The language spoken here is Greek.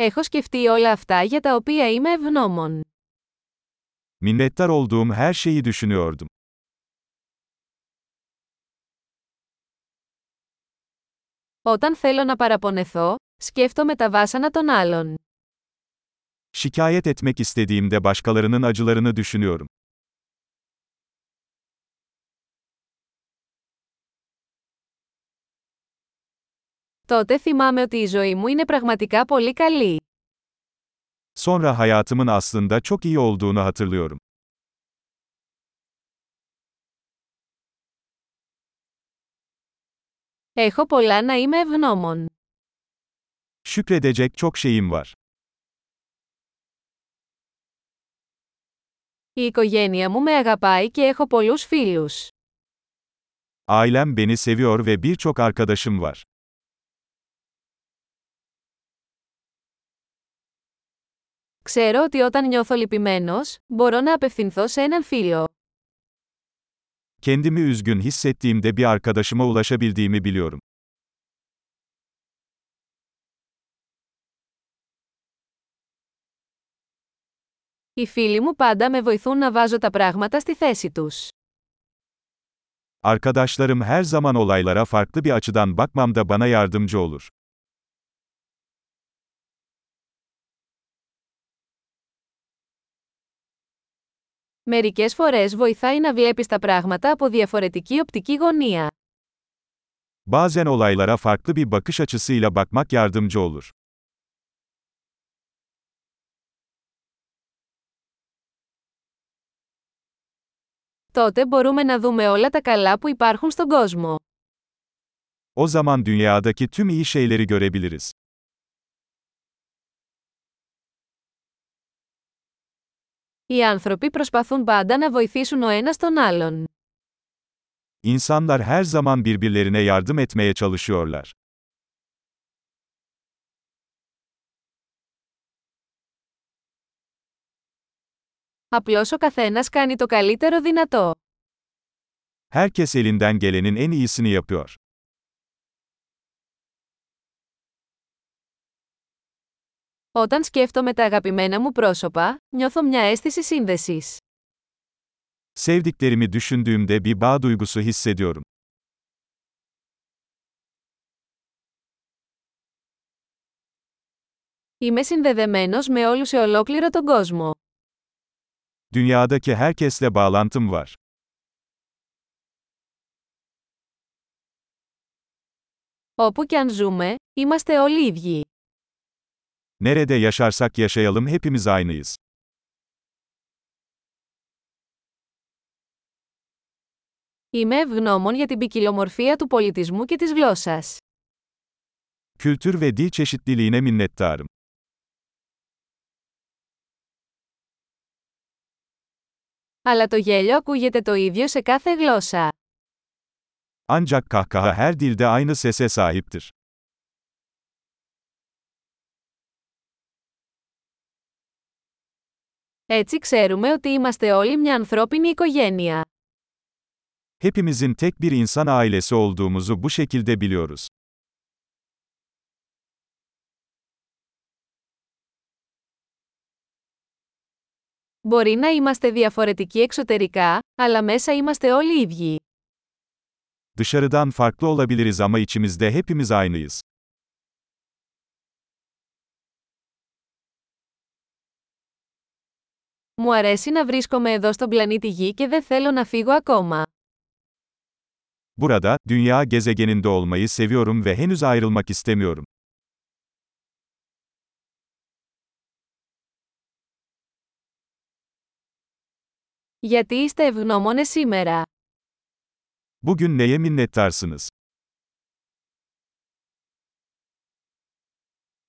Έχω σκεφτεί όλα αυτά για τα οποία είμαι ευγνώμων. Minnettar olduğum her şeyi düşünüyordum. Όταν θέλω να παραπονεθώ, σκέφτομαι τα βάσανα των άλλων. Şikayet etmek istediğimde başkalarının acılarını düşünüyorum. Τότε θυμάμαι ότι η ζωή μου είναι πραγματικά πολύ καλή. Sonra hayatımın aslında çok iyi olduğunu hatırlıyorum. Έχω πολλά να είμαι ευγνώμων. Şükredecek çok şeyim var. Η οικογένεια μου με αγαπάει και έχω πολλούς φίλους. Ailem beni seviyor ve birçok arkadaşım var. Ξέρω ότι όταν νιώθω λυπημένος, μπορώ να απευθυνθώ σε έναν φίλο. Kendimi üzgün hissettiğimde bir arkadaşıma ulaşabildiğimi biliyorum. Οι φίλοι μου πάντα με βοηθούν να βάζω τα πράγματα στη θέση τους. Arkadaşlarım her zaman olaylara farklı bir açıdan bakmamda bana yardımcı olur. Μερικές φορές βοηθάει να βλέπεις τα πράγματα από διαφορετική οπτική γωνία. Bazen olaylara farklı bir bakış açısıyla bakmak yardımcı olur. Τότε μπορούμε να δούμε όλα τα καλά που υπάρχουν στον κόσμο. O zaman dünyadaki tüm iyi şeyleri görebiliriz. Οι άνθρωποι προσπαθούν πάντα να βοηθήσουν ο ένας τον άλλον. İnsanlar her zaman birbirlerine yardım etmeye çalışıyorlar. Απλώς ο καθένας κάνει το καλύτερο δυνατό. Herkes elinden gelenin en iyisini yapıyor. Όταν σκέφτομαι τα αγαπημένα μου πρόσωπα, νιώθω μια αίσθηση σύνδεσης. Sevdiklerimi düşündüğümde bir bağ duygusu hissediyorum. Είμαι συνδεδεμένος με όλους σε ολόκληρο τον κόσμο. Dünyadaki herkesle bağlantım var. Όπου και αν ζούμε, είμαστε όλοι ίδιοι. Nerede yaşarsak yaşayalım hepimiz aynıyız. Είμαι ευγνώμων για την ποικιλομορφία του πολιτισμού και της γλώσσας. Kültür ve dil çeşitliliğine minnettarım. Αλλά το γέλιο ακούγεται το ίδιο σε κάθε γλώσσα. Ancak kahkaha her dilde aynı sese sahiptir. Έτσι ξέρουμε ότι είμαστε όλοι μια ανθρώπινη οικογένεια. Hepimizin tek bir insan ailesi olduğumuzu bu şekilde biliyoruz. Μπορεί να είμαστε διαφορετικοί εξωτερικά, αλλά μέσα είμαστε όλοι ίδιοι. Dışarıdan farklı olabiliriz ama içimizde hepimiz aynıyız. Μου αρέσει να βρίσκομαι εδώ στον πλανήτη Γη και δεν θέλω να φύγω ακόμα. Burada, dünya gezegeninde olmayı seviyorum ve henüz ayrılmak istemiyorum. Γιατί είστε ευγνώμονες σήμερα. Bugün neye minnettarsınız?